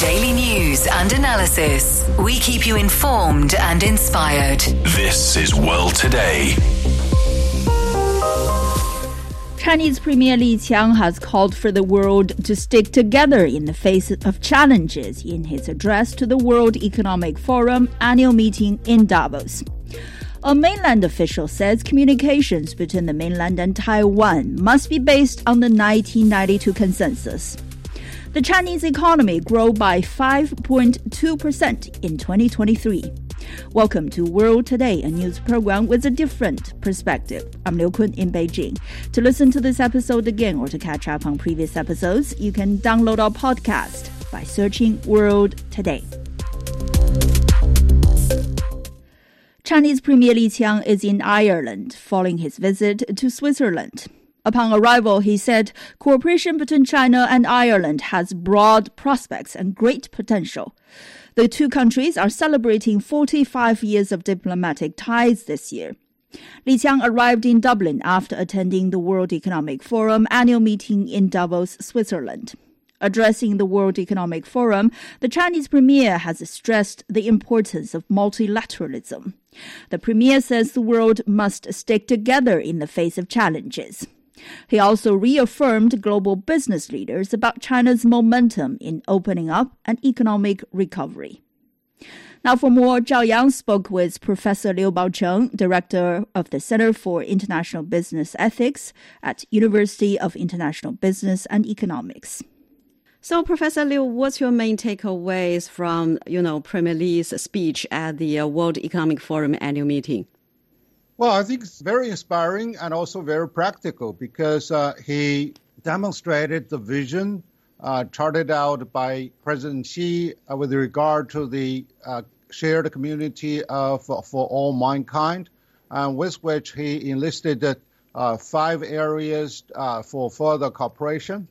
Daily news and analysis. We keep you informed and inspired. This is World Today. Chinese Premier Li Qiang has called for the world to stick together in the face of challenges in his address to the World Economic Forum annual meeting in Davos. A mainland official says communications between the mainland and Taiwan must be based on the 1992 consensus. The Chinese economy grew by 5.2% in 2023. Welcome to World Today, a news program with a different perspective. I'm Liu Kun in Beijing. To listen to this episode again or to catch up on previous episodes, you can download our podcast by searching World Today. Chinese Premier Li Qiang is in Ireland following his visit to Switzerland. Upon arrival, he said cooperation between China and Ireland has broad prospects and great potential. The two countries are celebrating 45 years of diplomatic ties this year. Li Qiang arrived in Dublin after attending the World Economic Forum annual meeting in Davos, Switzerland. Addressing the World Economic Forum, the Chinese premier has stressed the importance of multilateralism. The premier says the world must stick together in the face of challenges. He also reaffirmed global business leaders about China's momentum in opening up and economic recovery. Now, for more, Zhao Yang spoke with Professor Liu Baocheng, director of the Center for International Business Ethics at University of International Business and Economics. So, Professor Liu, what's your main takeaways from, you know, Premier Li's speech at the uh, World Economic Forum annual meeting? Well, I think it's very inspiring and also very practical because uh, he demonstrated the vision uh, charted out by President Xi uh, with regard to the uh, shared community of for all mankind, and with which he enlisted uh, five areas uh, for further cooperation.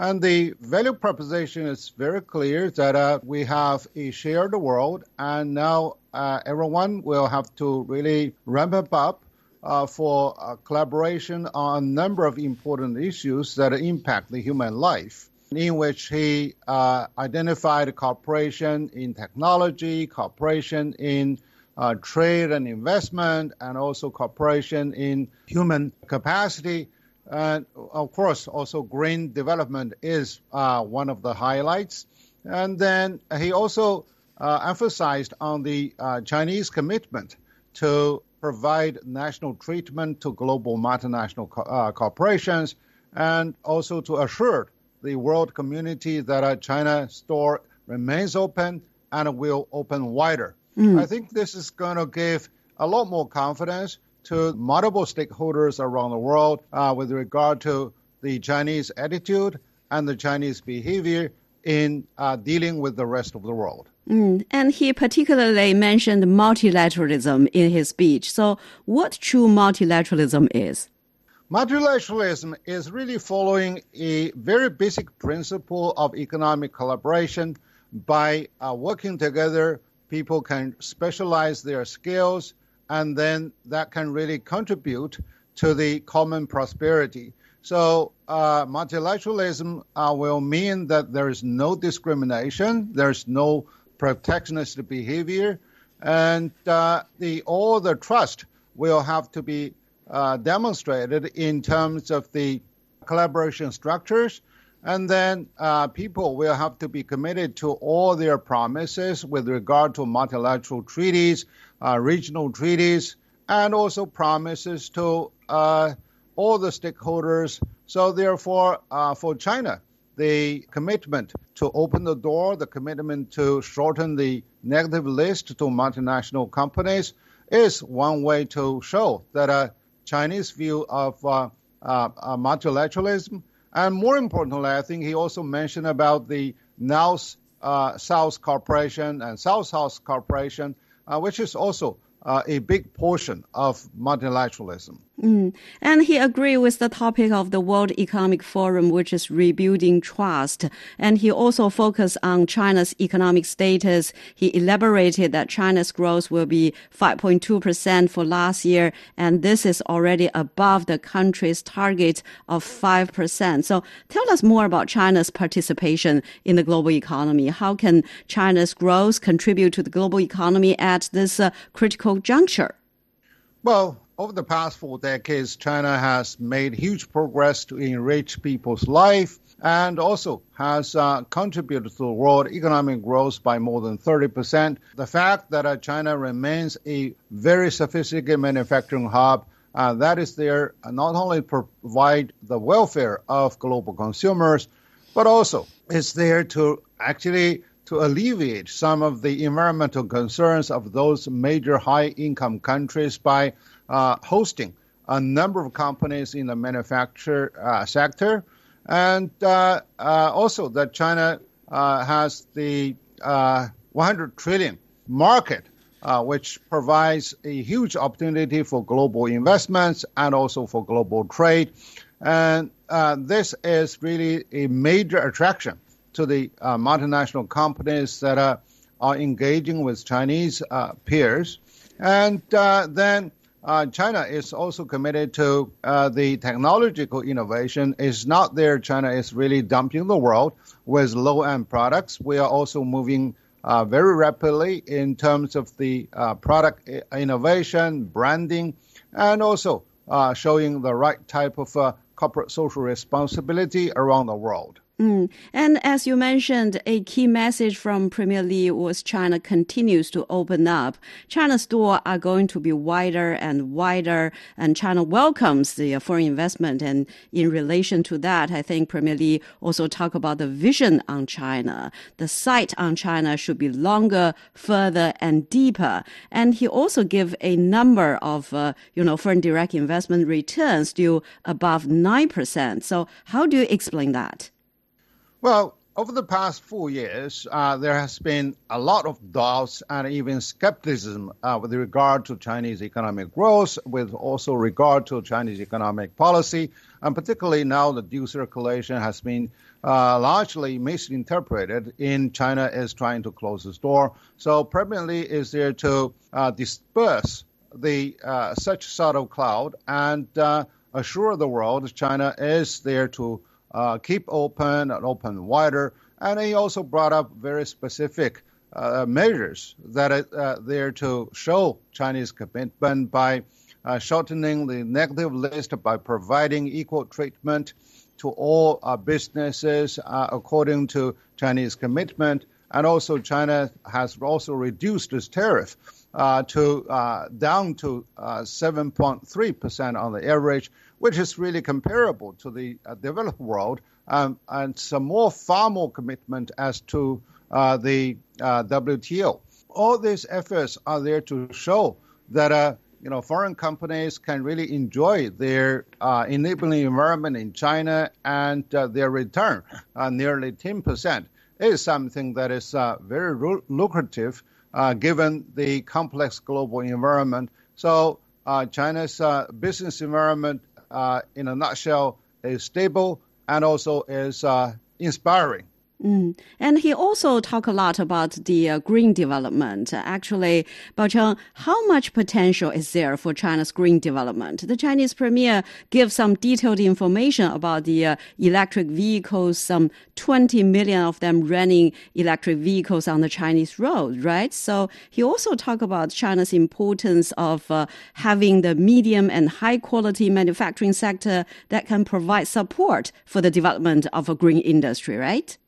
And the value proposition is very clear that uh, we have a shared world, and now uh, everyone will have to really ramp up uh, for uh, collaboration on a number of important issues that impact the human life. In which he uh, identified cooperation in technology, cooperation in uh, trade and investment, and also cooperation in human capacity and of course, also green development is uh, one of the highlights. And then he also uh, emphasized on the uh, Chinese commitment to provide national treatment to global multinational co- uh, corporations and also to assure the world community that uh, China's store remains open and will open wider. Mm. I think this is going to give a lot more confidence to multiple stakeholders around the world uh, with regard to the Chinese attitude and the Chinese behavior in uh, dealing with the rest of the world. Mm, and he particularly mentioned multilateralism in his speech. So, what true multilateralism is? Multilateralism is really following a very basic principle of economic collaboration. By uh, working together, people can specialize their skills and then that can really contribute to the common prosperity. So uh, multilateralism uh, will mean that there is no discrimination, there's no protectionist behavior, and uh, the all the trust will have to be uh, demonstrated in terms of the collaboration structures. And then uh, people will have to be committed to all their promises with regard to multilateral treaties, regional treaties, and also promises to uh, all the stakeholders. So, therefore, uh, for China, the commitment to open the door, the commitment to shorten the negative list to multinational companies is one way to show that a Chinese view of uh, uh, uh, multilateralism. And more importantly, I think he also mentioned about the North South Cooperation and South South Cooperation uh, which is also uh, a big portion of multilateralism. Mm. And he agreed with the topic of the World Economic Forum, which is rebuilding trust. And he also focused on China's economic status. He elaborated that China's growth will be 5.2% for last year. And this is already above the country's target of 5%. So tell us more about China's participation in the global economy. How can China's growth contribute to the global economy at this uh, critical juncture? Well, over the past four decades, China has made huge progress to enrich people's life and also has uh, contributed to world economic growth by more than 30%. The fact that uh, China remains a very sophisticated manufacturing hub uh, that is there not only provide the welfare of global consumers, but also is there to actually to alleviate some of the environmental concerns of those major high income countries by uh, hosting a number of companies in the manufacture uh, sector, and uh, uh also that China uh, has the uh, 100 trillion market, which provides a huge opportunity for global investments and also for global trade. And this is really a major attraction to the multinational companies that are, are engaging with Chinese peers. And then uh, China is also committed to uh, the technological innovation. It's not there. China is really dumping the world with low-end products. We are also moving uh, very rapidly in terms of the uh, product innovation, branding, and also uh, showing the right type of uh, corporate social responsibility around the world. Mm. And as you mentioned, a key message from Premier Li was China continues to open up. China's doors are going to be wider and wider, and China welcomes the foreign investment. And in relation to that, I think Premier Li also talked about the vision on China. The sight on China should be longer, further, and deeper. And he also gave a number of, uh, you know, foreign direct investment returns still above 9%. So how do you explain that? Well, over the past four years, uh, there has been a lot of doubts and even skepticism uh, with regard to Chinese economic growth, with also regard to Chinese economic policy, and particularly now the dual circulation has been uh, largely misinterpreted in China is trying to close its door. So permanently is there to uh, disperse the uh, such sort of cloud and uh, assure the world China is there to uh, keep open and open wider. And he also brought up very specific uh, measures that are uh, there to show Chinese commitment by uh, shortening the negative list by providing equal treatment to all uh, businesses according to Chinese commitment. And also, China has also reduced its tariff uh, to uh, down to uh, 7.3 percent on the average, which is really comparable to the uh, developed world, um, and some more, far more commitment as to uh, the uh, WTO. All these efforts are there to show that uh, you know foreign companies can really enjoy their uh, enabling environment in China, and uh, their return, nearly 10 percent, is something that is very lucrative given the complex global environment. So. China's business environment uh, in a nutshell, is stable and also is uh, inspiring. Mm. And he also talked a lot about the uh, green development. Actually, Bao how much potential is there for China's green development? The Chinese premier gave some detailed information about the uh, electric vehicles, some 20 million of them running electric vehicles on the Chinese road, right? So he also talked about China's importance of uh, having the medium and high quality manufacturing sector that can provide support for the development of a green industry, right?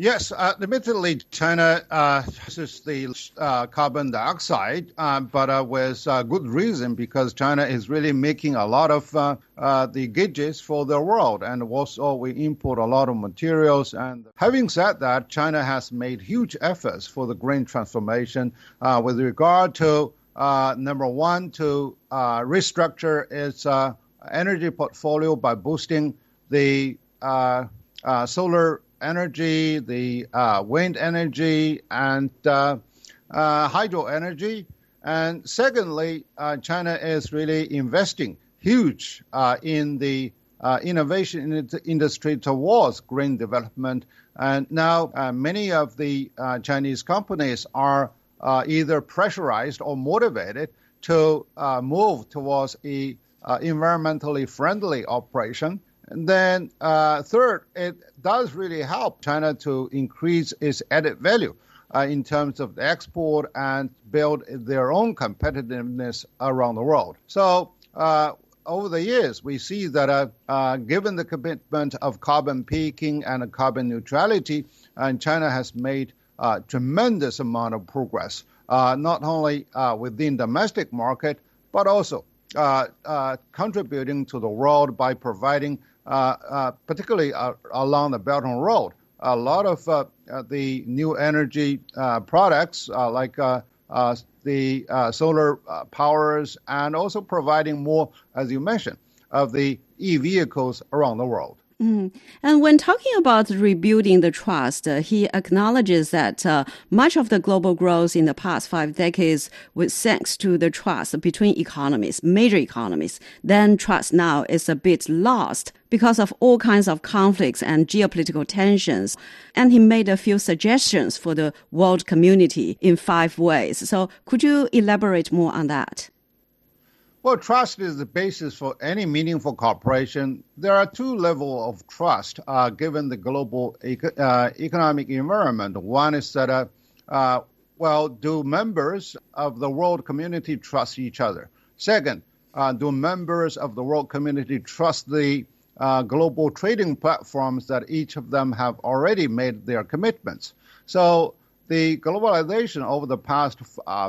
Yes, uh, admittedly, China uh, uses the uh, carbon dioxide, uh, but uh, with uh, good reason because China is really making a lot of the gadgets for the world, and also we import a lot of materials. And having said that, China has made huge efforts for the green transformation with regard to number one to restructure its energy portfolio by boosting the solar energy, the uh, wind energy, and uh, uh, hydro energy. And secondly, uh, China is really investing huge uh, in the innovation in the industry towards green development. And now many of the Chinese companies are either pressurized or motivated to move towards a environmentally friendly operation. And then uh, third, it does really help China to increase its added value. Uh, in terms of the export and build their own competitiveness around the world. So uh, over the years, we see that uh, uh, given the commitment of carbon peaking and carbon neutrality, and China has made a tremendous amount of progress, uh, not only uh, within domestic market, but also uh, uh, Uh, uh, contributing to the world by providing, uh, particularly along the Belt and Road, a lot of the new energy products like the uh, solar uh, powers and also providing more, as you mentioned, of the e vehicles around the world. Mm. And when talking about rebuilding the trust, uh, he acknowledges that uh, much of the global growth in the past five decades was thanks to the trust between economies, major economies. Then trust now is a bit lost because of all kinds of conflicts and geopolitical tensions. And he made a few suggestions for the world community in five ways. So could you elaborate more on that? Well, trust is the basis for any meaningful cooperation. There are two levels of trust uh, given the global eco- uh, economic environment. One is that, uh, uh, well, do members of the world community trust each other? Second, uh, do members of the world community trust the uh, global trading platforms that each of them have already made their commitments? So the globalization over the past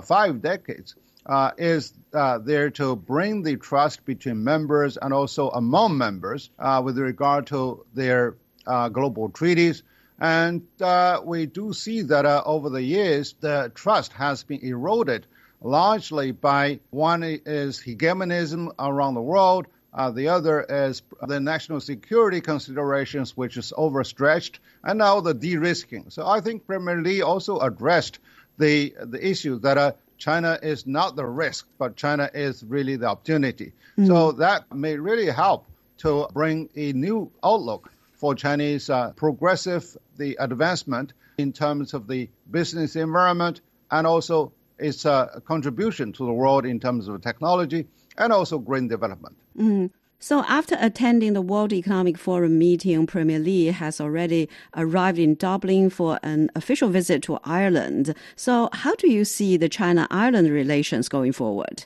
five decades uh, is uh, there to bring the trust between members and also among members uh, with regard to their uh, global treaties. And uh, we do see that uh, over the years, the trust has been eroded largely by one is hegemonism around the world. the other is the national security considerations, which is overstretched, and now the de-risking. So I think Premier Li also addressed the the issue that China is not the risk, but China is really the opportunity. Mm. So that may really help to bring a new outlook for Chinese uh, progressive the advancement in terms of the business environment and also its uh, contribution to the world in terms of technology and also green development. Mm. So, after attending the World Economic Forum meeting, Premier Li has already arrived in Dublin for an official visit to Ireland. So, how do you see the China Ireland relations going forward?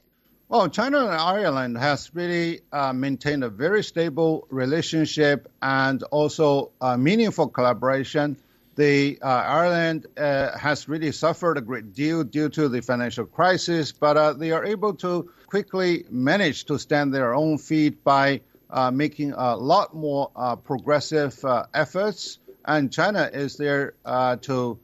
Well, China and Ireland has really uh, maintained a very stable relationship and also uh, meaningful collaboration. The uh, Ireland uh, has really suffered a great deal due to the financial crisis, but uh, they are able to quickly manage to stand their own feet by uh, making a lot more uh, progressive uh, efforts. And China is there to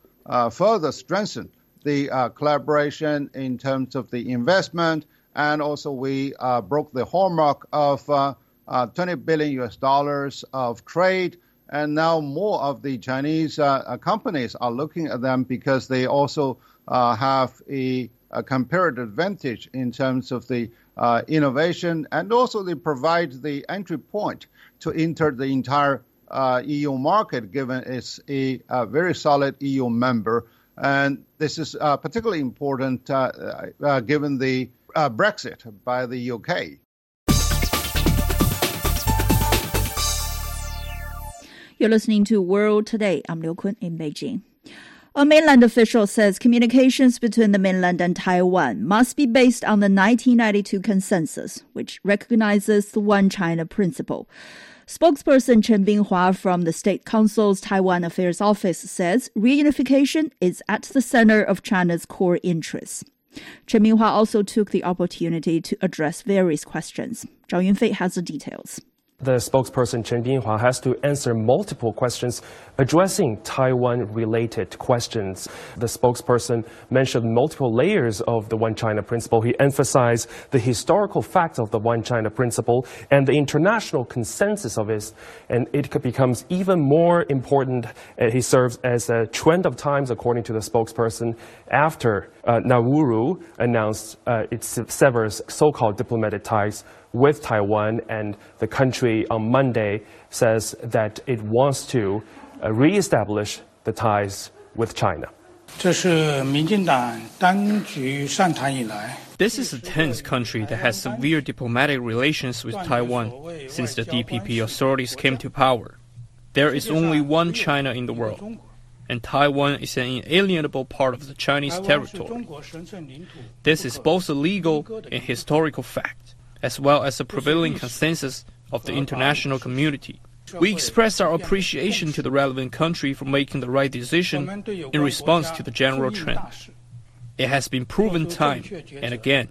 further strengthen the collaboration in terms of the investment. And also, we broke the hallmark of 20 billion US dollars of trade. And now more of the Chinese uh, companies are looking at them because they also uh, have a a comparative advantage in terms of the uh, innovation, and also they provide the entry point to enter the entire uh, EU market, given it's a, a, very solid EU member. And this is uh, particularly important uh, uh, given the uh, Brexit by the UK. You're listening to World Today. I'm Liu Kun in Beijing. A mainland official says communications between the mainland and Taiwan must be based on the 1992 consensus, which recognizes the One China principle. Spokesperson Chen Binhua from the State Council's Taiwan Affairs Office says reunification is at the center of China's core interests. Chen Binhua also took the opportunity to address various questions. Zhao Yunfei has the details the spokesperson Chen Binhua has to answer multiple questions addressing Taiwan-related questions. The spokesperson mentioned multiple layers of the One China principle. He emphasized the historical facts of the One China principle and the international consensus of it, and it becomes even more important. Uh, he serves as a trend of times, according to the spokesperson, after uh, Nauru announced uh, it severs so called diplomatic ties with Taiwan, and the country on Monday says that it wants to uh, reestablish the ties with China. This is the tenth country that has severe diplomatic relations with Taiwan since the DPP authorities came to power. There is only one China in the world, and Taiwan is an inalienable part of the Chinese territory. This is both a legal and historical fact, as well as the prevailing consensus of the international community. We express our appreciation to the relevant country for making the right decision in response to the general trend. It has been proven time and again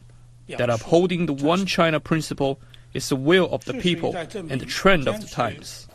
that upholding the one China principle is the will of the people and the trend of the times.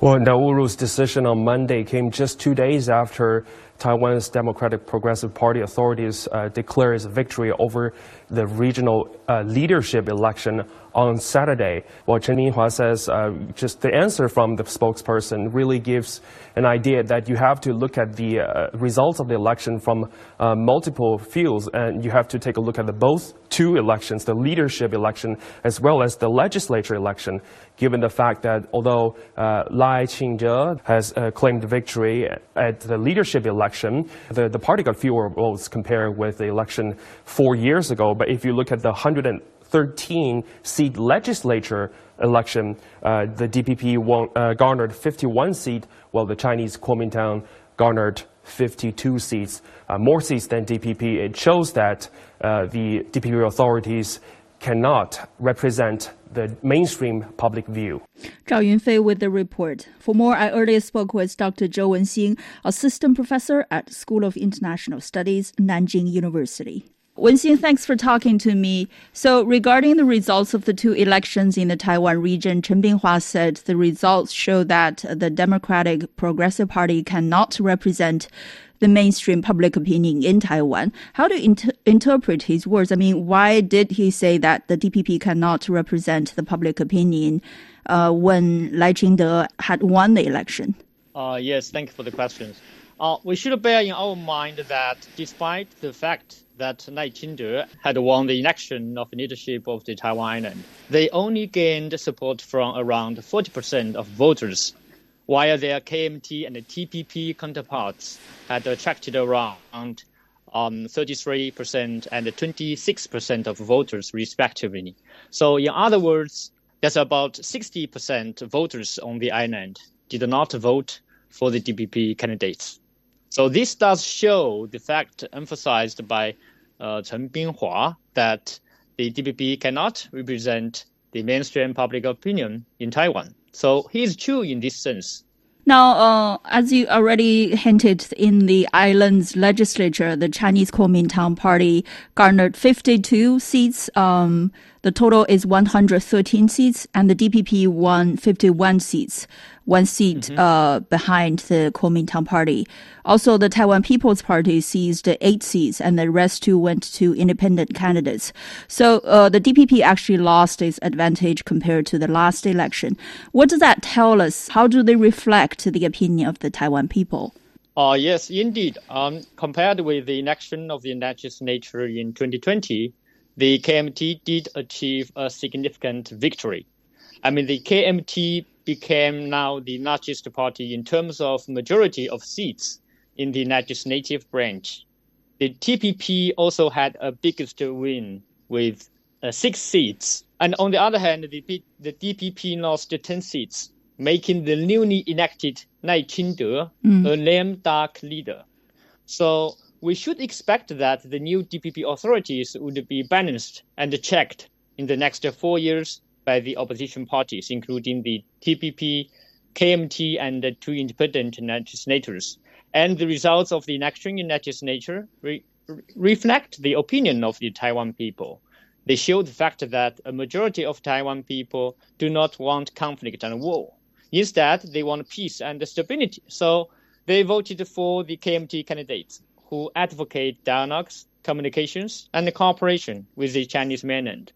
Well, Nauru's decision on Monday came just two days after Taiwan's Democratic Progressive Party authorities uh, declared its victory over the regional uh, leadership election on Saturday. Well, Chen Binhua says uh, just the answer from the spokesperson really gives an idea that you have to look at the uh, results of the election from uh, multiple fields, and you have to take a look at the both two elections, the leadership election as well as the legislature election, given the fact that although uh, Lai Ching-te has uh, claimed victory at the leadership election, the, the party got fewer votes compared with the election four years ago. But if you look at the 113 seat legislature election, uh, the DPP won, uh, garnered 51 seats, while the Chinese Kuomintang garnered 52 seats, uh, more seats than DPP. It shows that uh, the DPP authorities cannot represent the mainstream public view. Zhao Yunfei with the report. For more, I earlier spoke with Dr. Zhou Wenxing, assistant professor at School of International Studies, Nanjing University. Wenxing, thanks for talking to me. So, regarding the results of the two elections in the Taiwan region, Chen Binhua said the results show that the Democratic Progressive Party cannot represent the mainstream public opinion in Taiwan. How do you inter- interpret his words? I mean, why did he say that the DPP cannot represent the public opinion uh, when Lai Ching-te had won the election? Uh, yes, thank you for the questions. Uh, we should bear in our mind that despite the fact that Lai Ching-te had won the election of leadership of the Taiwan island. They only gained support from around 40% of voters, while their KMT and TPP counterparts had attracted around um, 33% and 26% of voters respectively. So in other words, there's about 60% voters on the island did not vote for the DPP candidates. So this does show the fact emphasized by Chen Binhua that the DPP cannot represent the mainstream public opinion in Taiwan. So he is true in this sense. Now, uh, as you already hinted in the island's legislature, the Chinese Kuomintang Party garnered 52 seats. Um, the total is 113 seats, and the DPP won 51 seats, one seat mm-hmm. uh, behind the Kuomintang Party. Also, the Taiwan People's Party seized eight seats, and the rest two went to independent candidates. So uh, the DPP actually lost its advantage compared to the last election. What does that tell us? How do they reflect the opinion of the Taiwan people? Uh, yes, indeed. Um, compared with the election of the legislature in 2020, the KMT did achieve a significant victory. I mean, the KMT became now the largest party in terms of majority of seats in the legislative branch. The TPP also had a biggest win with uh, six seats. And on the other hand, the, the DPP lost 10 seats, making the newly elected Lai Ching-te mm. a lame duck leader. So we should expect that the new DPP authorities would be balanced and checked in the next four years by the opposition parties, including the TPP, KMT, and the two independent legislators. And the results of the election in legislature re- reflect the opinion of the Taiwan people. They show the fact that a majority of Taiwan people do not want conflict and war. Instead, they want peace and stability. So they voted for the KMT candidates who advocate dialogues, communications, and cooperation with the Chinese mainland.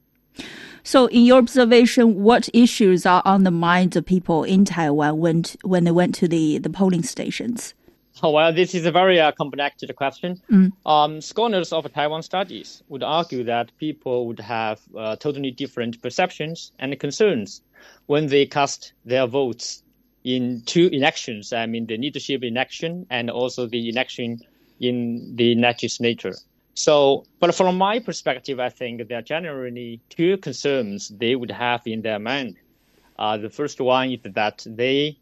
So, in your observation, what issues are on the minds of people in Taiwan when when they went to the, the polling stations? Well, this is a very uh, question. Mm. Um, scholars of Taiwan studies would argue that people would have uh, totally different perceptions and concerns when they cast their votes in two elections. I mean, the leadership election and also the election in the legislature. So, but from my perspective, I think there are generally two concerns they would have in their mind. Uh, the first one is that they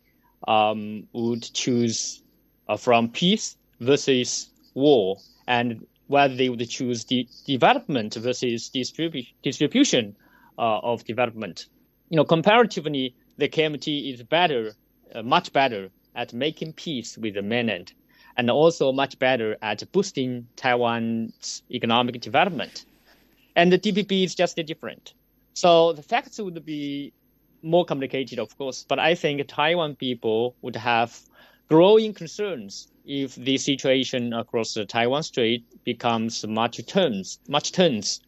um, would choose uh, from peace versus war, and whether they would choose the development versus distribu- distribution uh, of development. You know, comparatively, the KMT is better, uh, much better at making peace with the mainland and also much better at boosting Taiwan's economic development. And the DPP is just different. So the facts would be more complicated, of course, but I think Taiwan people would have growing concerns if the situation across the Taiwan Strait becomes much tense, much tense.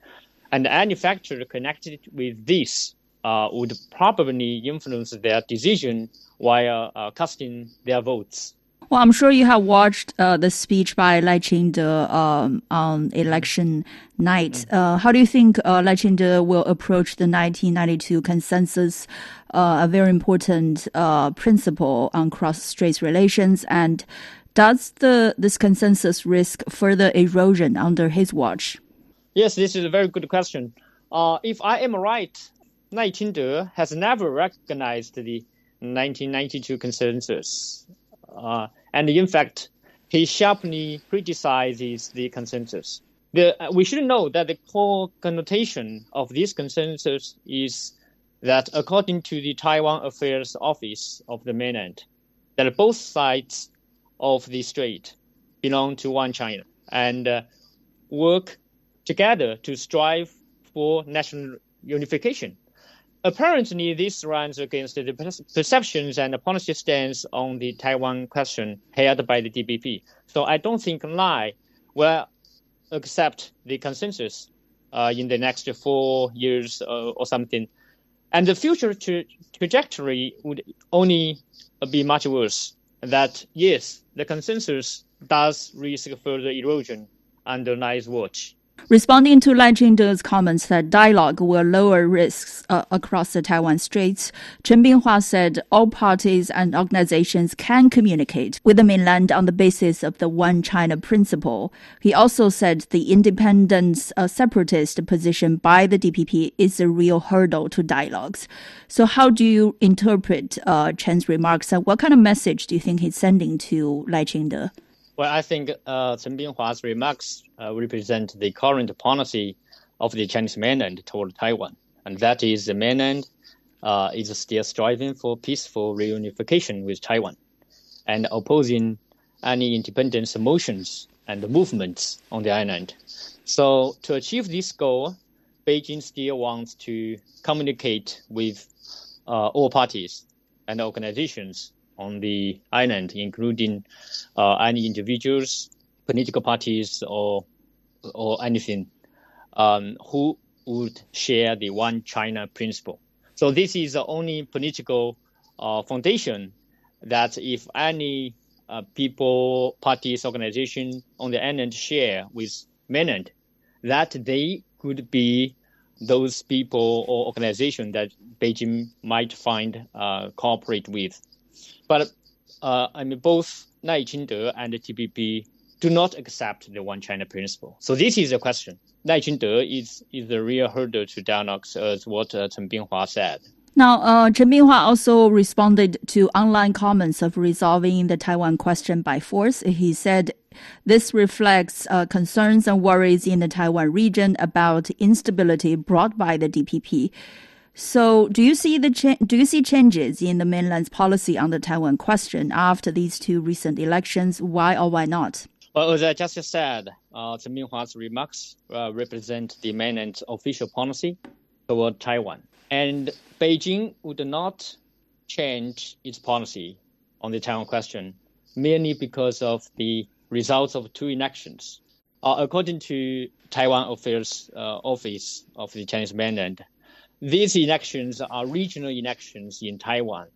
And any factor connected with this uh, would probably influence their decision while uh, casting their votes. Well, I'm sure you have watched uh, the speech by Lai Ching-te um, on election night. Uh, how do you think uh, Lai Ching-te will approach the 1992 consensus, uh, a very important uh, principle on cross-strait relations? And does the this consensus risk further erosion under his watch? Yes, this is a very good question. Uh, if I am right, Lai Ching-te has never recognized the 1992 consensus. Uh, and in fact, he sharply criticizes the consensus. The, uh, we should know that the core connotation of this consensus is that according to the Taiwan Affairs Office of the mainland, that both sides of the strait belong to one China and uh, work together to strive for national unification. Apparently, this runs against the perceptions and the policy stance on the Taiwan question held by the DPP. So I don't think Lai will accept the consensus uh, in the next four years uh, or something. And the future tra- trajectory would only be much worse. That, yes, the consensus does risk further erosion under Lai's watch. Responding to Lai Ching-te's comments that dialogue will lower risks uh, across the Taiwan Straits, Chen Binhua said all parties and organizations can communicate with the mainland on the basis of the One China principle. He also said the independence uh, separatist position by the DPP is a real hurdle to dialogues. So, how do you interpret uh, Chen's remarks, and what kind of message do you think he's sending to Lai Ching-te? Well, I think uh, Chen Binhua's remarks uh, represent the current policy of the Chinese mainland toward Taiwan, and that is the mainland uh, is still striving for peaceful reunification with Taiwan, and opposing any independence motions and movements on the island. So, to achieve this goal, Beijing still wants to communicate with uh, all parties and organizations on the island, including uh, any individuals, political parties, or or anything um, who would share the one China principle. So this is the only political uh, foundation that if any uh, people, parties, organization on the island share with mainland, that they could be those people or organization that Beijing might find uh, cooperate with. But uh, I mean, both Lai Ching-te and the DPP do not accept the one China principle. So this is the question. Lai Ching-te is, is the real hurdle to dialogues, as what uh, Chen Binhua said. Now, uh, Chen Binhua also responded to online comments of resolving the Taiwan question by force. He said this reflects uh, concerns and worries in the Taiwan region about instability brought by the DPP. So, do you see the cha- do you see changes in the mainland's policy on the Taiwan question after these two recent elections? Why or why not? Well, as I just said, uh, Chen Binhua's remarks uh, represent the mainland's official policy toward Taiwan, and Beijing would not change its policy on the Taiwan question merely because of the results of two elections. Uh, according to Taiwan Affairs uh, Office of the Chinese mainland, these elections are regional elections in Taiwan,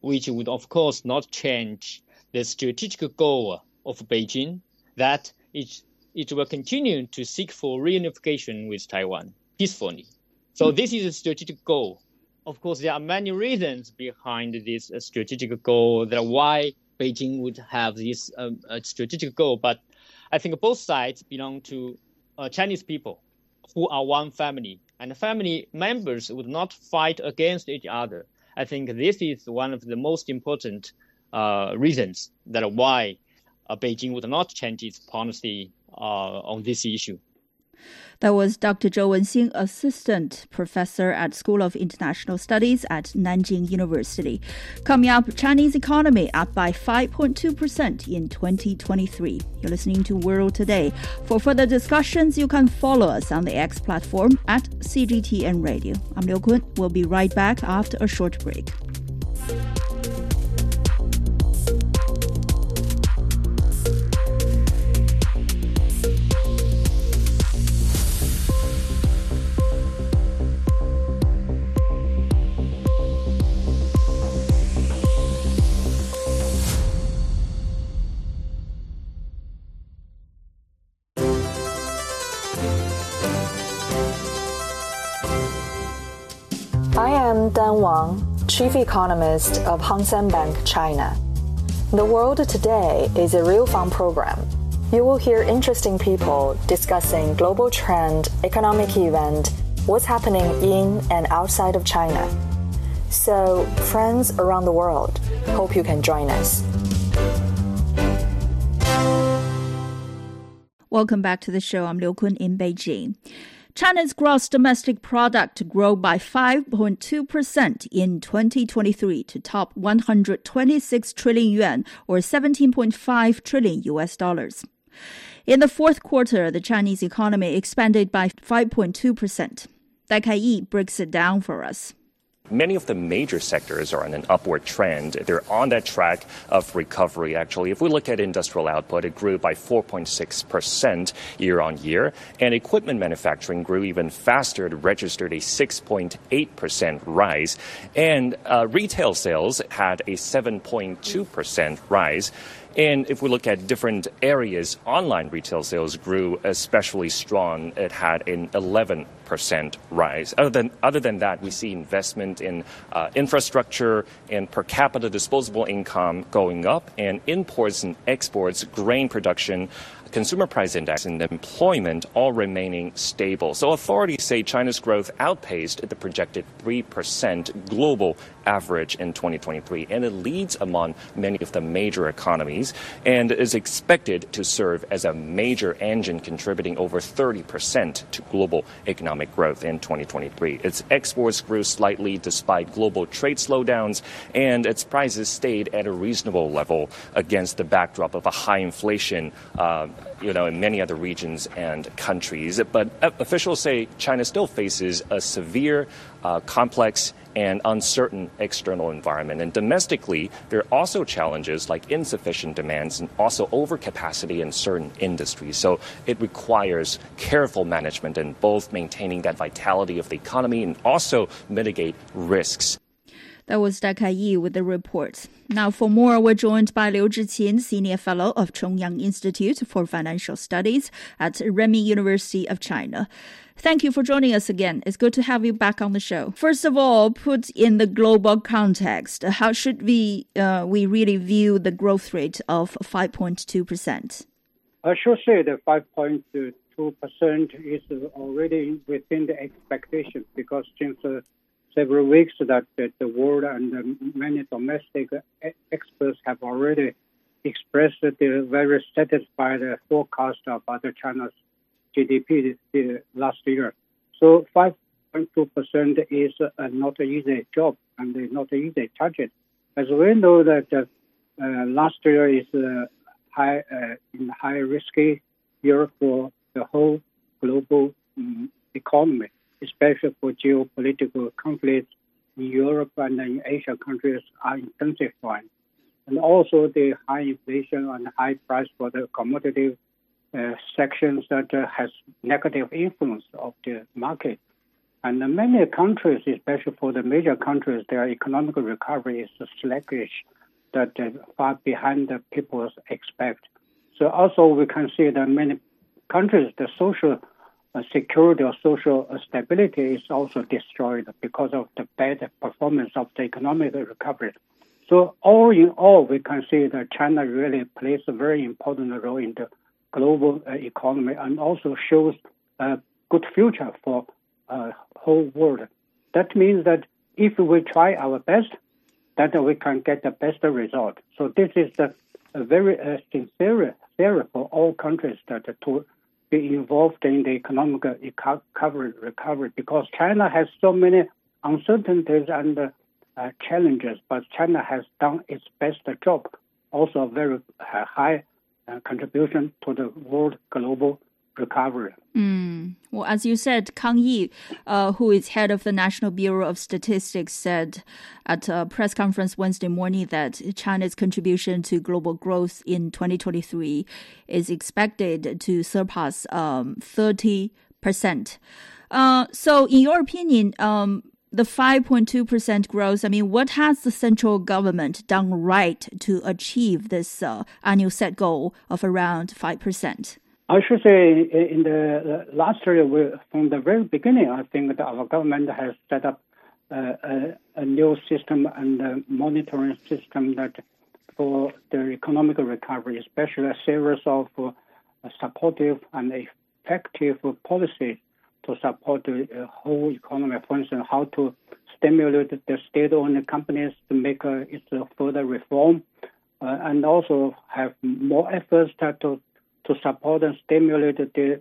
which would of course not change the strategic goal of Beijing that it, it will continue to seek for reunification with Taiwan peacefully. So this is a strategic goal. Of course, there are many reasons behind this uh, strategic goal that why Beijing would have this um, strategic goal. But I think both sides belong to uh, Chinese people who are one family, and family members would not fight against each other. I think this is one of the most important uh, reasons that why uh, Beijing would not change its policy uh, on this issue. That was Dr. Zhou Wenxing, Assistant Professor at School of International Studies at Nanjing University. Coming up, Chinese economy up by 5.2% in 2023. You're listening to World Today. For further discussions, you can follow us on the X platform at CGTN Radio. I'm Liu Kun. We'll be right back after a short break. Dan Wang, Chief Economist of Hang Seng Bank, China. The World Today is a real fun program. You will hear interesting people discussing global trend, economic event, what's happening in and outside of China. So, friends around the world, hope you can join us. Welcome back to the show. I'm Liu Kun in Beijing. China's gross domestic product grew by 5.2% in 2023 to top 126 trillion yuan or 17.5 trillion US dollars. In the fourth quarter, the Chinese economy expanded by 5.2%. Dai Kai breaks it down for us. Many of the major sectors are on an upward trend. They're on that track of recovery, actually. If we look at industrial output, it grew by 4.6% year on year, and equipment manufacturing grew even faster. It registered a 6.8% rise, and uh, retail sales had a 7.2% rise. And if we look at different areas, online retail sales grew especially strong. It had an 11 percent rise. Other than other than that, we see investment in uh, infrastructure and per capita disposable income going up, and imports and exports, grain production consumer price index and employment all remaining stable. So authorities say China's growth outpaced the projected 3% global average in 2023, and it leads among many of the major economies and is expected to serve as a major engine contributing over 30% to global economic growth in 2023. Its exports grew slightly despite global trade slowdowns, and its prices stayed at a reasonable level against the backdrop of a high inflation uh, you know, in many other regions and countries. But officials say China still faces a severe, uh, complex, and uncertain external environment. And domestically, there are also challenges like insufficient demands and also overcapacity in certain industries. So it requires careful management in both maintaining that vitality of the economy and also mitigate risks. That was Dai Kai with the report. Now, for more, we're joined by Liu Zhiqin, Senior Fellow of Chongyang Institute for Financial Studies at Renmin University of China. Thank you for joining us again. It's good to have you back on the show. First of all, put in the global context, how should we uh, we really view the growth rate of 5.2%? I should say that 5.2% is already within the expectation because since uh, several weeks that the world and many domestic experts have already expressed their very satisfied forecast about China's GDP last year. So 5.2% is not an easy job and not an easy target. As we know that uh, last year is uh, high uh, in high risky year for the whole global um, economy especially for geopolitical conflicts in Europe and in Asian countries are intensifying. And also the high inflation and high price for the commodity uh, sections that uh, has negative influence of the market. And many countries, especially for the major countries, their economic recovery is sluggish, that uh, far behind the people's expect. So also we can see that many countries, the social uh, security or social uh, stability is also destroyed because of the bad performance of the economic recovery. So all in all, we can see that China really plays a very important role in the global uh, economy and also shows a good future for uh, whole world. That means that if we try our best, that we can get the best result. So this is the, a very uh, sincere theory for all countries that to be involved in the economic recovery, recovery because China has so many uncertainties and uh, challenges, but China has done its best job. Also, a very uh, high uh, contribution to the world global recovery. Mm. Well, as you said, Kang Yi, uh, who is head of the National Bureau of Statistics, said at a press conference Wednesday morning that China's contribution to global growth in 2023 is expected to surpass um, 30%. Uh, so, in your opinion, um, the 5.2% growth, I mean, what has the central government done right to achieve this uh, annual set goal of around 5%? I should say in the last year, we, from the very beginning, I think that our government has set up uh, a, a, new system and monitoring system that for the economic recovery, especially a series of uh, supportive and effective policies to support the uh, whole economy. function, how to stimulate the state-owned companies to make uh, its further reform, uh, and also have more efforts to to support and stimulate the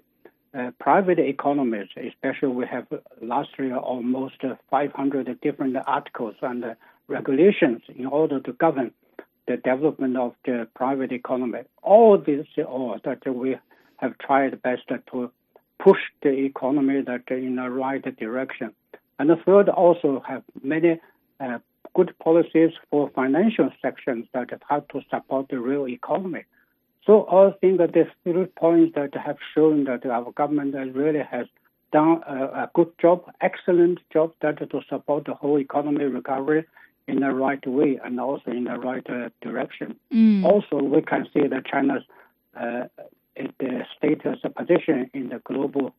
uh, private economies, especially we have last year almost 500 different articles and regulations in order to govern the development of the private economy. All this, all that we have tried best to push the economy that in the right direction. And the third also have many uh, good policies for financial sections that have to support the real economy. So I think that the three points that have shown that our government really has done a, a good job, excellent job that to support the whole economy recovery in the right way and also in the right uh, direction. Mm. Also, we can see that China's uh, the status position in the global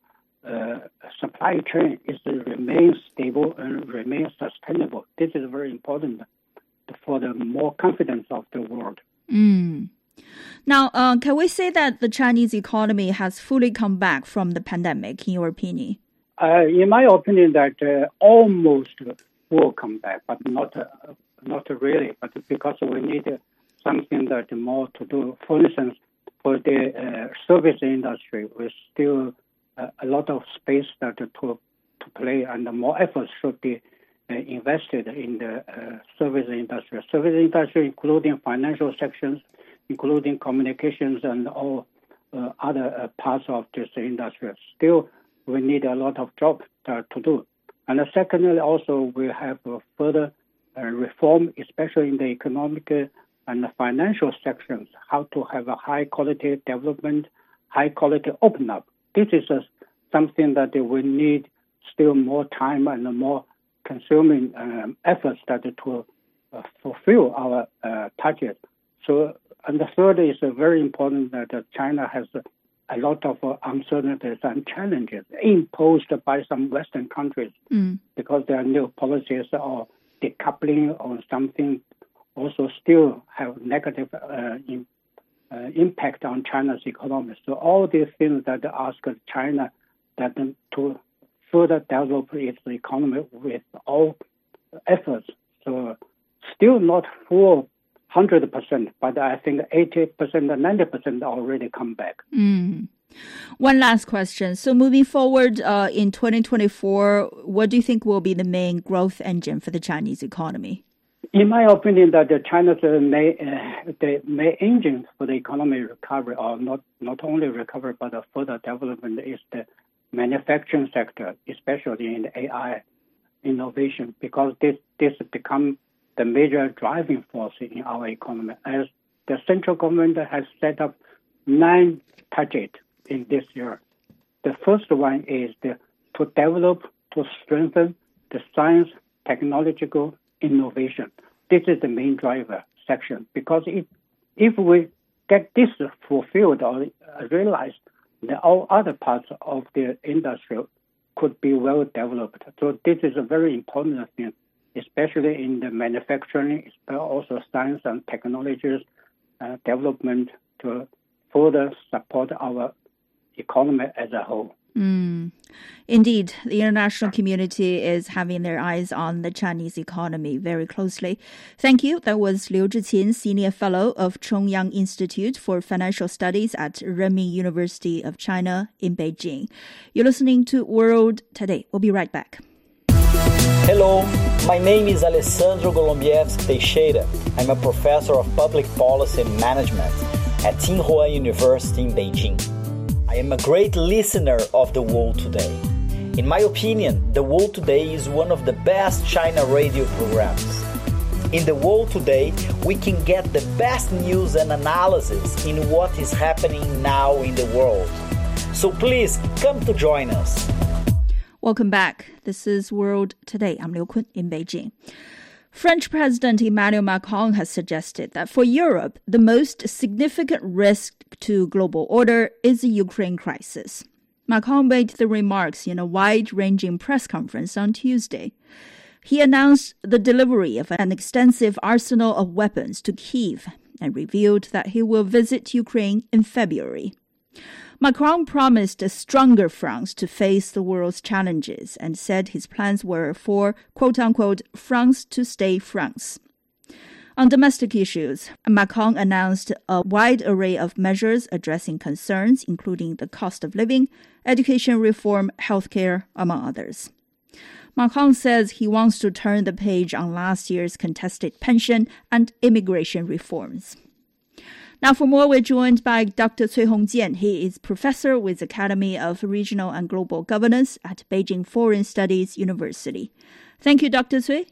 uh, supply chain is remains stable and remains sustainable. This is very important for the more confidence of the world. Mm. Now, uh, can we say that the Chinese economy has fully come back from the pandemic, in your opinion? Uh, in my opinion, that uh, almost will come back, but not uh, not really. But because we need something that more to do. For instance, for the uh, service industry, we still uh, a lot of space that to to play, and more efforts should be invested in the service industry. Service industry, including financial sections, including communications and all uh, other uh, parts of this industry. Still, we need a lot of job to, do. And secondly, also we have further uh, reform, especially in the economic and the financial sections, how to have a high quality development, high quality open up. This is something that we need still more time and more consuming um, efforts that to uh, fulfill our uh, target. So and the third is very important that China has a lot of uncertainties and challenges imposed by some Western countries mm. because their new policies or decoupling or something also still have negative uh, in, uh, impact on China's economy. So all these things that ask China that to further develop its economy with all efforts. So still not full 100%, but I think 80% and 90% already come back. Mm. One last question. So, moving forward uh, in 2024, what do you think will be the main growth engine for the Chinese economy? In my opinion, that China's main, uh, the main engine for the economy recovery, or not not only recovery but the further development, is the manufacturing sector, especially in the AI innovation, because this this become the major driving force in our economy. As the central government has set up nine targets in this year. The first one is the, to develop, to strengthen the science, technological innovation. This is the main driver section because if, if we get this fulfilled or realized, then all other parts of the industry could be well developed. So this is a very important thing, especially in the manufacturing, but also science and technologies uh, development to further support our economy as a whole. Mm. Indeed, the international community is having their eyes on the Chinese economy very closely. Thank you. That was Liu Zhiqin, Senior Fellow of Chongyang Institute for Financial Studies at Renmin University of China in Beijing. You're listening to World Today. We'll be right back. Hello, my name is Alessandro Golombiev Teixeira. I'm a professor of public policy and management at Tsinghua University in Beijing. I am a great listener of The World Today. In my opinion, The World Today is one of the best China radio programs. In The World Today, we can get the best news and analysis in what is happening now in the world. So please come to join us. Welcome back. This is World Today. I'm Liu Kun in Beijing. French President Emmanuel Macron has suggested that for Europe, the most significant risk to global order is the Ukraine crisis. Macron made the remarks in a wide ranging press conference on Tuesday. He announced the delivery of an extensive arsenal of weapons to Kiev and revealed that he will visit Ukraine in February. Macron promised a stronger France to face the world's challenges and said his plans were for, quote unquote, France to stay France. On domestic issues, Macron announced a wide array of measures addressing concerns, including the cost of living, education reform, healthcare, among others. Macron says he wants to turn the page on last year's contested pension and immigration reforms. Now, for more, we're joined by Dr. Cui Hongjian. He is professor with Academy of Regional and Global Governance at Beijing Foreign Studies University. Thank you, Dr. Cui.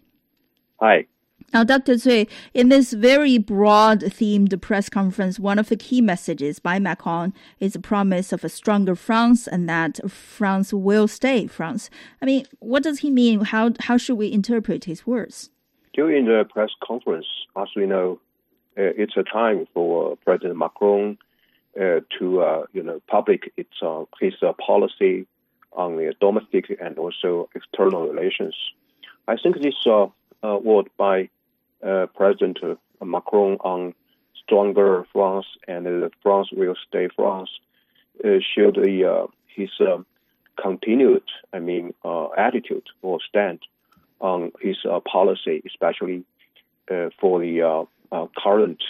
Hi. Now, Dr. Cui, in this very broad themed press conference, one of the key messages by Macron is the promise of a stronger France and that France will stay France. I mean, what does he mean? How, how should we interpret his words? During the press conference, as we know, Uh, it's a time for President Macron uh, to, uh, you know, public its uh, his uh, policy on the domestic and also external relations. I think this word by President Macron on stronger France and France will stay France showed the, his continued, I mean, attitude or stand on his policy, especially for the uh, current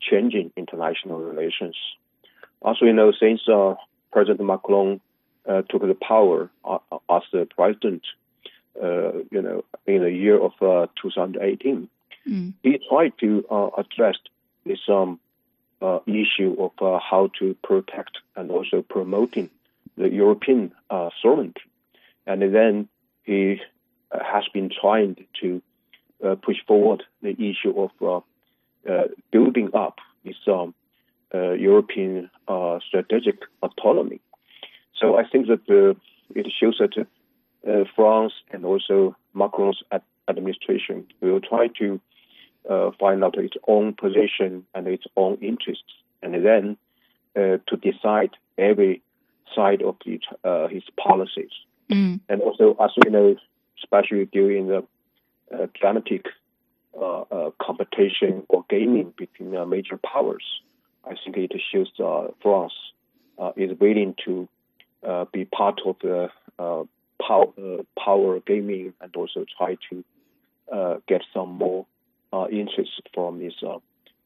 changing international relations. As we know, since uh, President Macron uh, took the power uh, as the president, uh, you know, in the year of uh, 2018, mm. he tried to address this um, issue of how to protect and also promoting the European sovereignty, and then he has been trying to push forward the issue of uh, building up this um, uh, European uh, strategic autonomy. So I think that it shows that France and also Macron's administration will try to find out its own position and its own interests, and then to decide every side of the, uh, his policies. Mm. And also, as we know, especially during the uh, dramatic uh, uh, Uh, uh, competition or gaming between uh, major powers. I think it shows uh, France is willing to be part of the power, power gaming and also try to get some more interest from these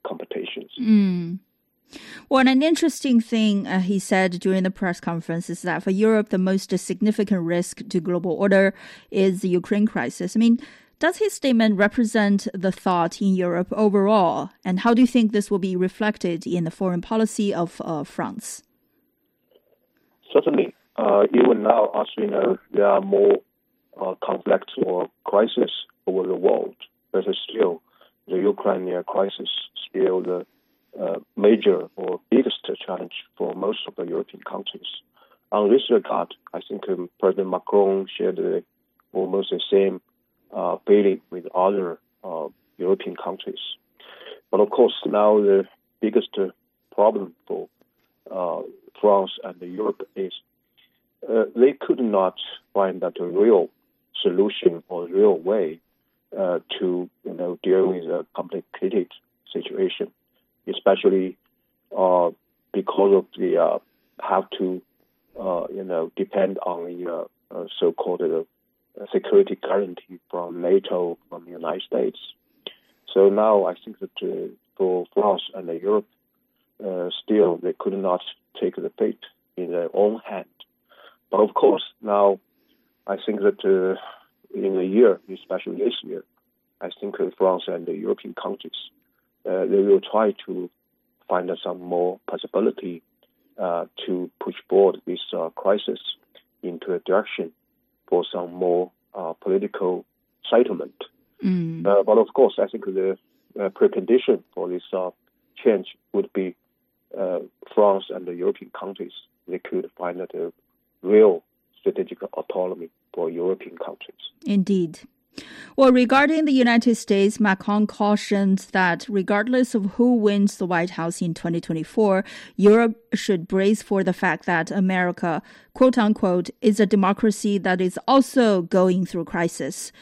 competitions. Mm. Well, an interesting thing uh, he said during the press conference is that for Europe, the most significant risk to global order is the Ukraine crisis. I mean, does his statement represent the thought in Europe overall? And how do you think this will be reflected in the foreign policy of uh, France? Certainly. Uh, even now, as we know, there are more uh, conflicts or crises over the world, but still, the Ukrainian crisis still the uh, major or biggest challenge for most of the European countries. On this regard, I think um, President Macron shared almost the same uh, with other uh, European countries. But of course, now the biggest problem for uh, France and Europe is uh, they could not find that a real solution or real way uh, to you know deal with a complicated situation, especially uh, because of the uh, have to uh, you know depend on the so-called security guarantee from NATO, from the United States. So now I think that for France and Europe, still they could not take the fate in their own hand. But of course, now I think that uh, in a year, especially this year, I think France and the European countries uh, they will try to find some more possibility uh, to push forward this uh, crisis into a direction for some more uh, political settlement. Mm. but of course, I think the precondition for this change would be France and the European countries they could find a real strategic autonomy for European countries. Indeed. Well, regarding the United States, Macron cautioned that regardless of who wins the White House in 2024, Europe should brace for the fact that America, quote unquote, is a democracy that is also going through crisis.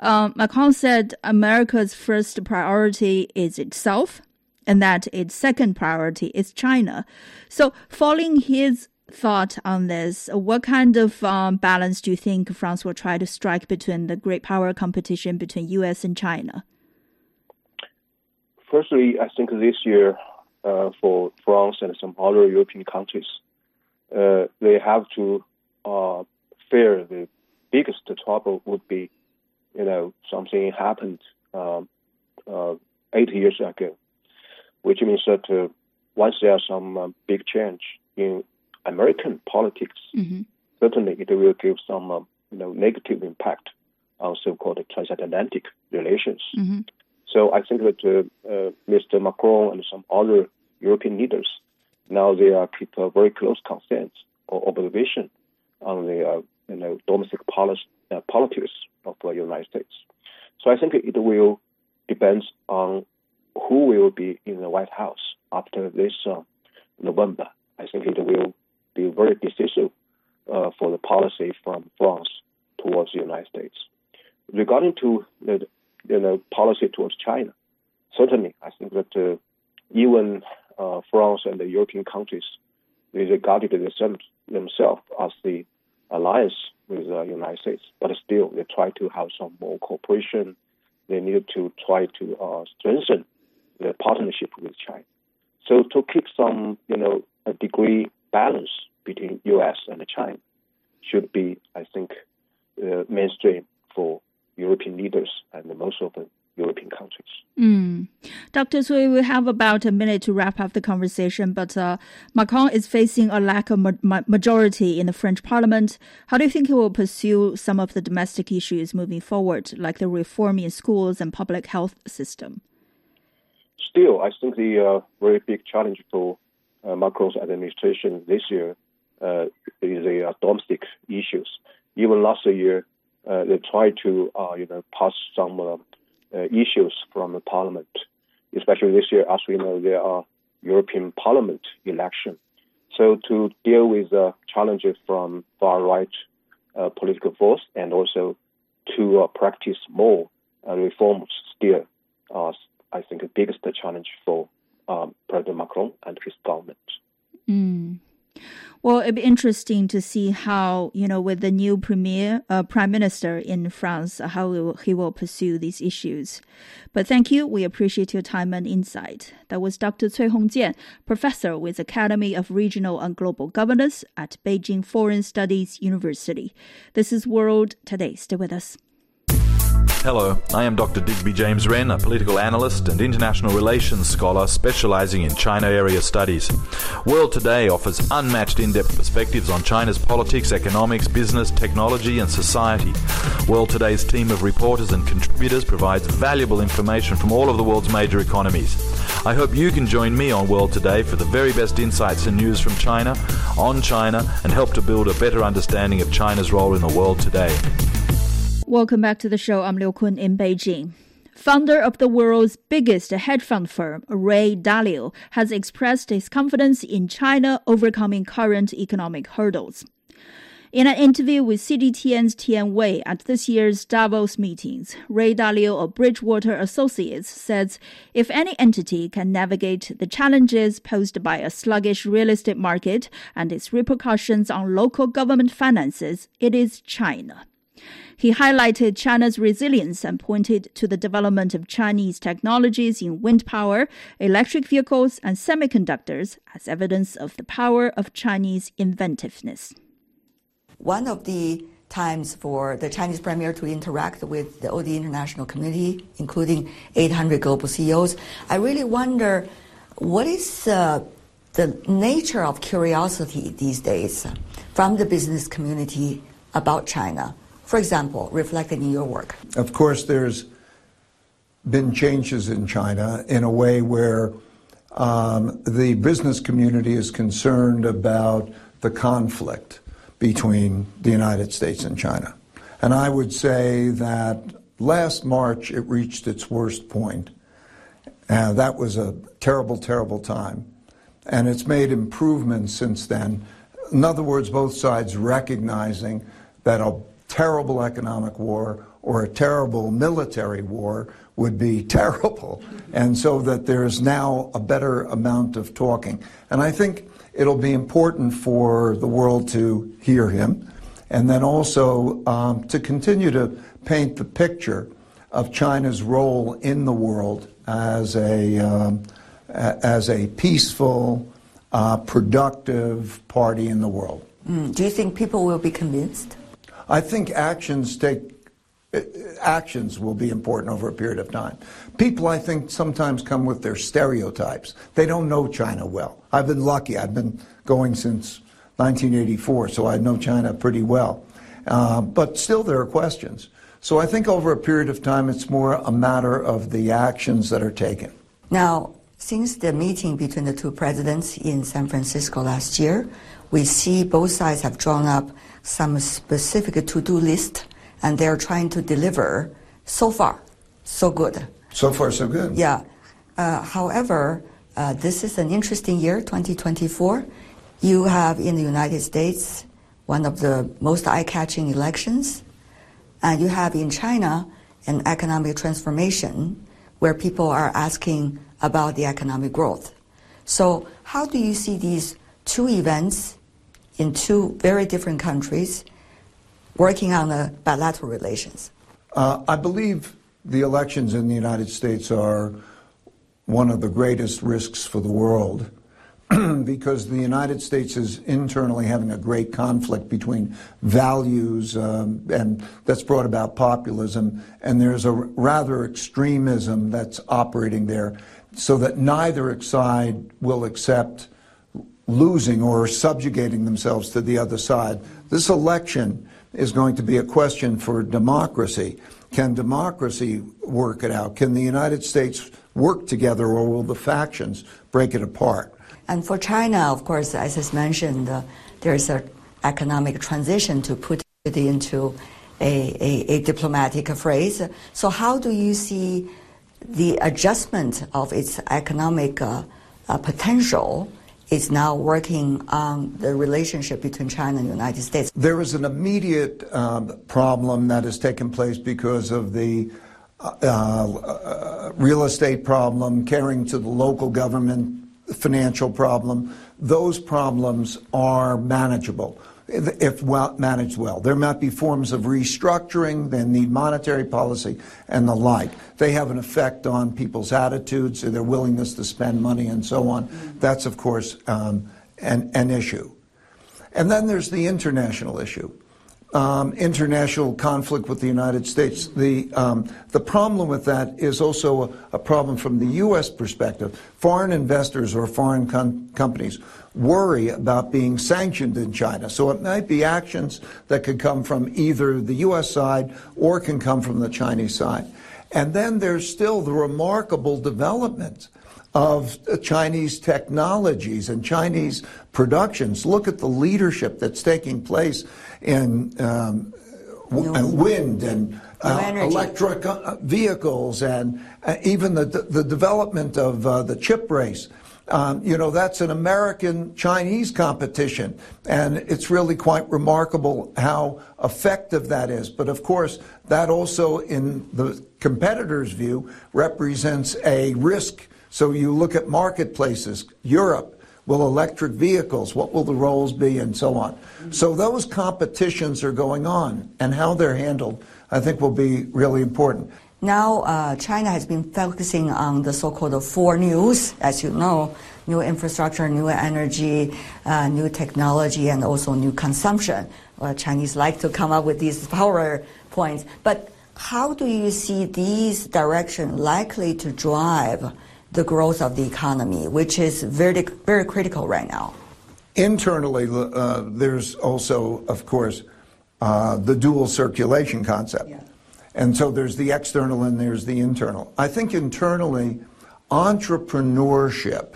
Uh, Macron said America's first priority is itself and that its second priority is China. So, following his thought on this. What kind of um, balance do you think France will try to strike between the great power competition between U.S. and China? Firstly, I think this year uh, for France and some other European countries, uh, they have to uh, fear the biggest trouble would be, you know, something happened um, uh, eight years ago, which means that uh, once there's some uh, big change in American politics, mm-hmm. certainly it will give some um, you know negative impact on so-called transatlantic relations. Mm-hmm. So I think that uh, uh, Mr. Macron and some other European leaders now they are keep a very close consent or observation on the uh, you know domestic policy, uh, politics of the United States. So I think it will depends on who will be in the White House after this uh, November. I think it will be very decisive uh, for the policy from France towards the United States. Regarding to the you know, policy towards China, certainly I think that uh, even uh, France and the European countries they regarded themselves, themselves as the alliance with the United States, but still they try to have some more cooperation. They need to try to uh, strengthen the partnership with China. So to keep some, you know, a degree balance between U.S. and China should be, I think, uh, mainstream for European leaders and most of the European countries. Mm. Dr. Cui, we have about a minute to wrap up the conversation, but uh, Macron is facing a lack of ma- majority in the French parliament. How do you think he will pursue some of the domestic issues moving forward, like the reform in schools and public health system? Still, I think the uh, very big challenge for uh, Macron's administration this year uh, the uh, domestic issues. Even last year, uh, they tried to uh, you know pass some uh, issues from the parliament. Especially this year, as we know, there are European Parliament election. So to deal with the challenges from far right political force and also to practice more reforms still, I think the biggest challenge for um, President Macron and his government. Mm. Well, it'd be interesting to see how, you know, with the new premier, uh, prime minister in France, how he will, he will pursue these issues. But thank you. We appreciate your time and insight. That was Dr. Cui Hongjian, professor with Academy of Regional and Global Governance at Beijing Foreign Studies University. This is World Today. Stay with us. Hello, I am Dr. Digby James Wren, a political analyst and international relations scholar specializing in China area studies. World Today offers unmatched in depth perspectives on China's politics, economics, business, technology, and society. World Today's team of reporters and contributors provides valuable information from all of the world's major economies. I hope you can join me on World Today for the very best insights and news from China, on China, and help to build a better understanding of China's role in the world today. Welcome back to the show. I'm Liu Kun in Beijing. Founder of the world's biggest hedge fund firm, Ray Dalio, has expressed his confidence in China overcoming current economic hurdles. In an interview with CGTN's Tian Wei at this year's Davos meetings, Ray Dalio of Bridgewater Associates says if any entity can navigate the challenges posed by a sluggish real estate market and its repercussions on local government finances, it is China. He highlighted China's resilience and pointed to the development of Chinese technologies in wind power, electric vehicles, and semiconductors as evidence of the power of Chinese inventiveness one of the times for the Chinese premier to interact with the, the international community, including 800 global CEOs. I really wonder what is uh, the nature of curiosity these days from the business community about China, for example, reflected in your work? Of course, there's been changes in China in a way where um, the business community is concerned about the conflict between the United States and China. And I would say that last March it reached its worst point. And that was a terrible, terrible time. And it's made improvements since then. In other words, both sides recognizing that a terrible economic war or a terrible military war would be terrible. And so that there's now a better amount of talking. And I think it'll be important for the world to hear him and then also um, to continue to paint the picture of China's role in the world as a, um, as a peaceful, uh, productive party in the world. Mm. Do you think people will be convinced? I think actions take actions will be important over a period of time. People, I think, sometimes come with their stereotypes. They don't know China well. I've been lucky. I've been going since 1984, so I know China pretty well. Uh, but still, there are questions. So I think over a period of time, it's more a matter of the actions that are taken. Now, since the meeting between the two presidents in San Francisco last year, we see both sides have drawn up some specific to-do list and they're trying to deliver. So far, so good. So far, so good. Yeah. Uh, however, uh, this is an interesting year, 2024. You have in the United States one of the most eye-catching elections, and you have in China an economic transformation where people are asking about the economic growth. So, how do you see these two events in two very different countries working on the bilateral relations? Uh, I believe the elections in the United States are one of the greatest risks for the world because the United States is internally having a great conflict between values, um, and that's brought about populism, and there's a rather extremism that's operating there, so that neither side will accept losing or subjugating themselves to the other side. This election is going to be a question for democracy. Can democracy work it out? Can the United States work together, or will the factions break it apart? And for China, of course, as is mentioned, uh, there's an economic transition to put it into a, a, a diplomatic phrase. So, how do you see the adjustment of its economic uh, uh, potential is now working on the relationship between China and the United States. There is an immediate um, problem that has taken place because of the uh, uh, real estate problem, caring to the local government, financial problem. Those problems are manageable if well, managed well. There might be forms of restructuring, they need monetary policy and the like. They have an effect on people's attitudes, their willingness to spend money, and so on. That's, of course, um, an, an issue. And then there's the international issue. Um, international conflict with the United States. The um, the problem with that is also a, a, problem from the U.S. perspective. Foreign investors or foreign companies worry about being sanctioned in China. So it might be actions that could come from either the U.S. side or can come from the Chinese side. And then there's still the remarkable development of Chinese technologies and Chinese productions. Look at the leadership that's taking place in um, wind and uh, electric uh, vehicles and uh, even the, the development of uh, the chip race. Um, you know, that's an American Chinese competition, and it's really quite remarkable how effective that is. But of course, that also, in the competitor's view, represents a risk. So you look at marketplaces, Europe, will electric vehicles, what will the roles be, and so on. So those competitions are going on, and how they're handled, I think, will be really important. Now, uh, China has been focusing on the so-called four news, as you know, new infrastructure, new energy, uh, new technology, and also new consumption. Well, Chinese like to come up with these power points. But how do you see these directions likely to drive the growth of the economy, which is very, very critical right now? Internally, uh, there's also, of course, uh, the dual circulation concept. Yeah. And so there's the external and there's the internal. I think internally, entrepreneurship,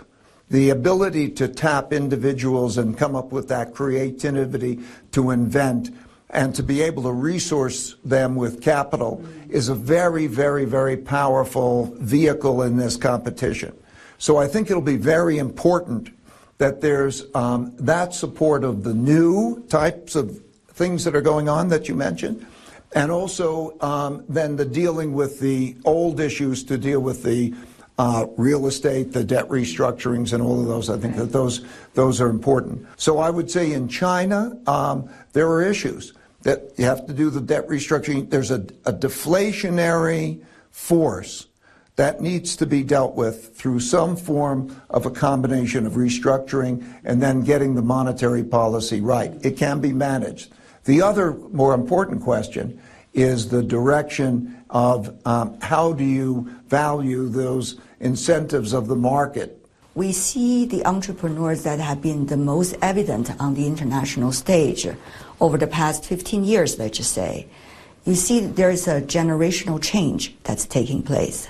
the ability to tap individuals and come up with that creativity to invent and to be able to resource them with capital is a very, very, very powerful vehicle in this competition. So I think it'll be very important that there's um, that support of the new types of things that are going on that you mentioned, and also um, then the dealing with the old issues to deal with the uh, real estate, the debt restructurings, and all of those. I think that those those are important. So I would say in China um, there are issues that you have to do the debt restructuring. There's a, a deflationary force that needs to be dealt with through some form of a combination of restructuring and then getting the monetary policy right. It can be managed. The other more important question is the direction of um, how do you value those incentives of the market. We see the entrepreneurs that have been the most evident on the international stage over the past 15 years, let's just say. You see, there's a generational change that's taking place.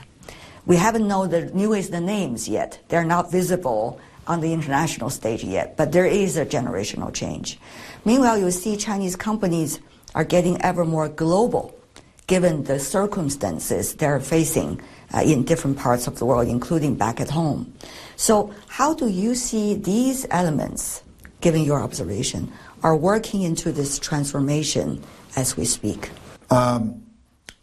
We haven't known the newest the names yet. They're not visible on the international stage yet, but there is a generational change. Meanwhile, you see Chinese companies are getting ever more global given the circumstances they're facing uh, in different parts of the world, including back at home. So, how do you see these elements, given your observation, are working into this transformation as we speak? Um,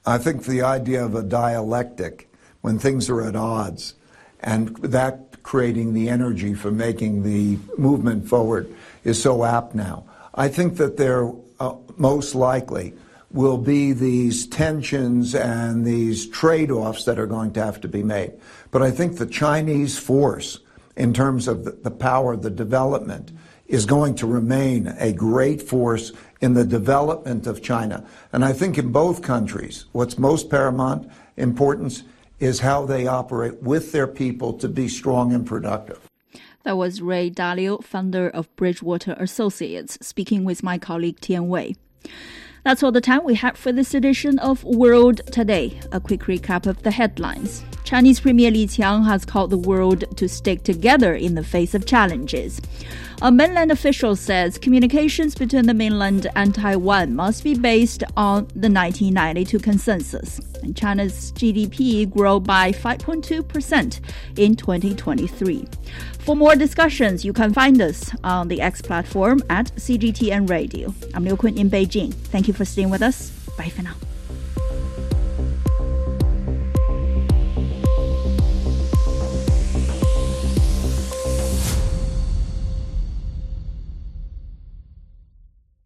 I think the idea of a dialectic, when things are at odds, and that creating the energy for making the movement forward is so apt now. I think that there uh, most likely will be these tensions and these trade offs that are going to have to be made. But I think the Chinese force, in terms of the, the power, the development, is going to remain a great force in the development of China. And I think in both countries, what's most paramount importance is how they operate with their people to be strong and productive. That was Ray Dalio, founder of Bridgewater Associates, speaking with my colleague Tian Wei. That's all the time we have for this edition of World Today. A quick recap of the headlines. Chinese Premier Li Qiang has called the world to stick together in the face of challenges. A mainland official says communications between the mainland and Taiwan must be based on the 1992 consensus. And China's GDP grew by 5.2% in 2023. For more discussions, you can find us on the X platform at CGTN Radio. I'm Liu Kun in Beijing. Thank you for staying with us. Bye for now.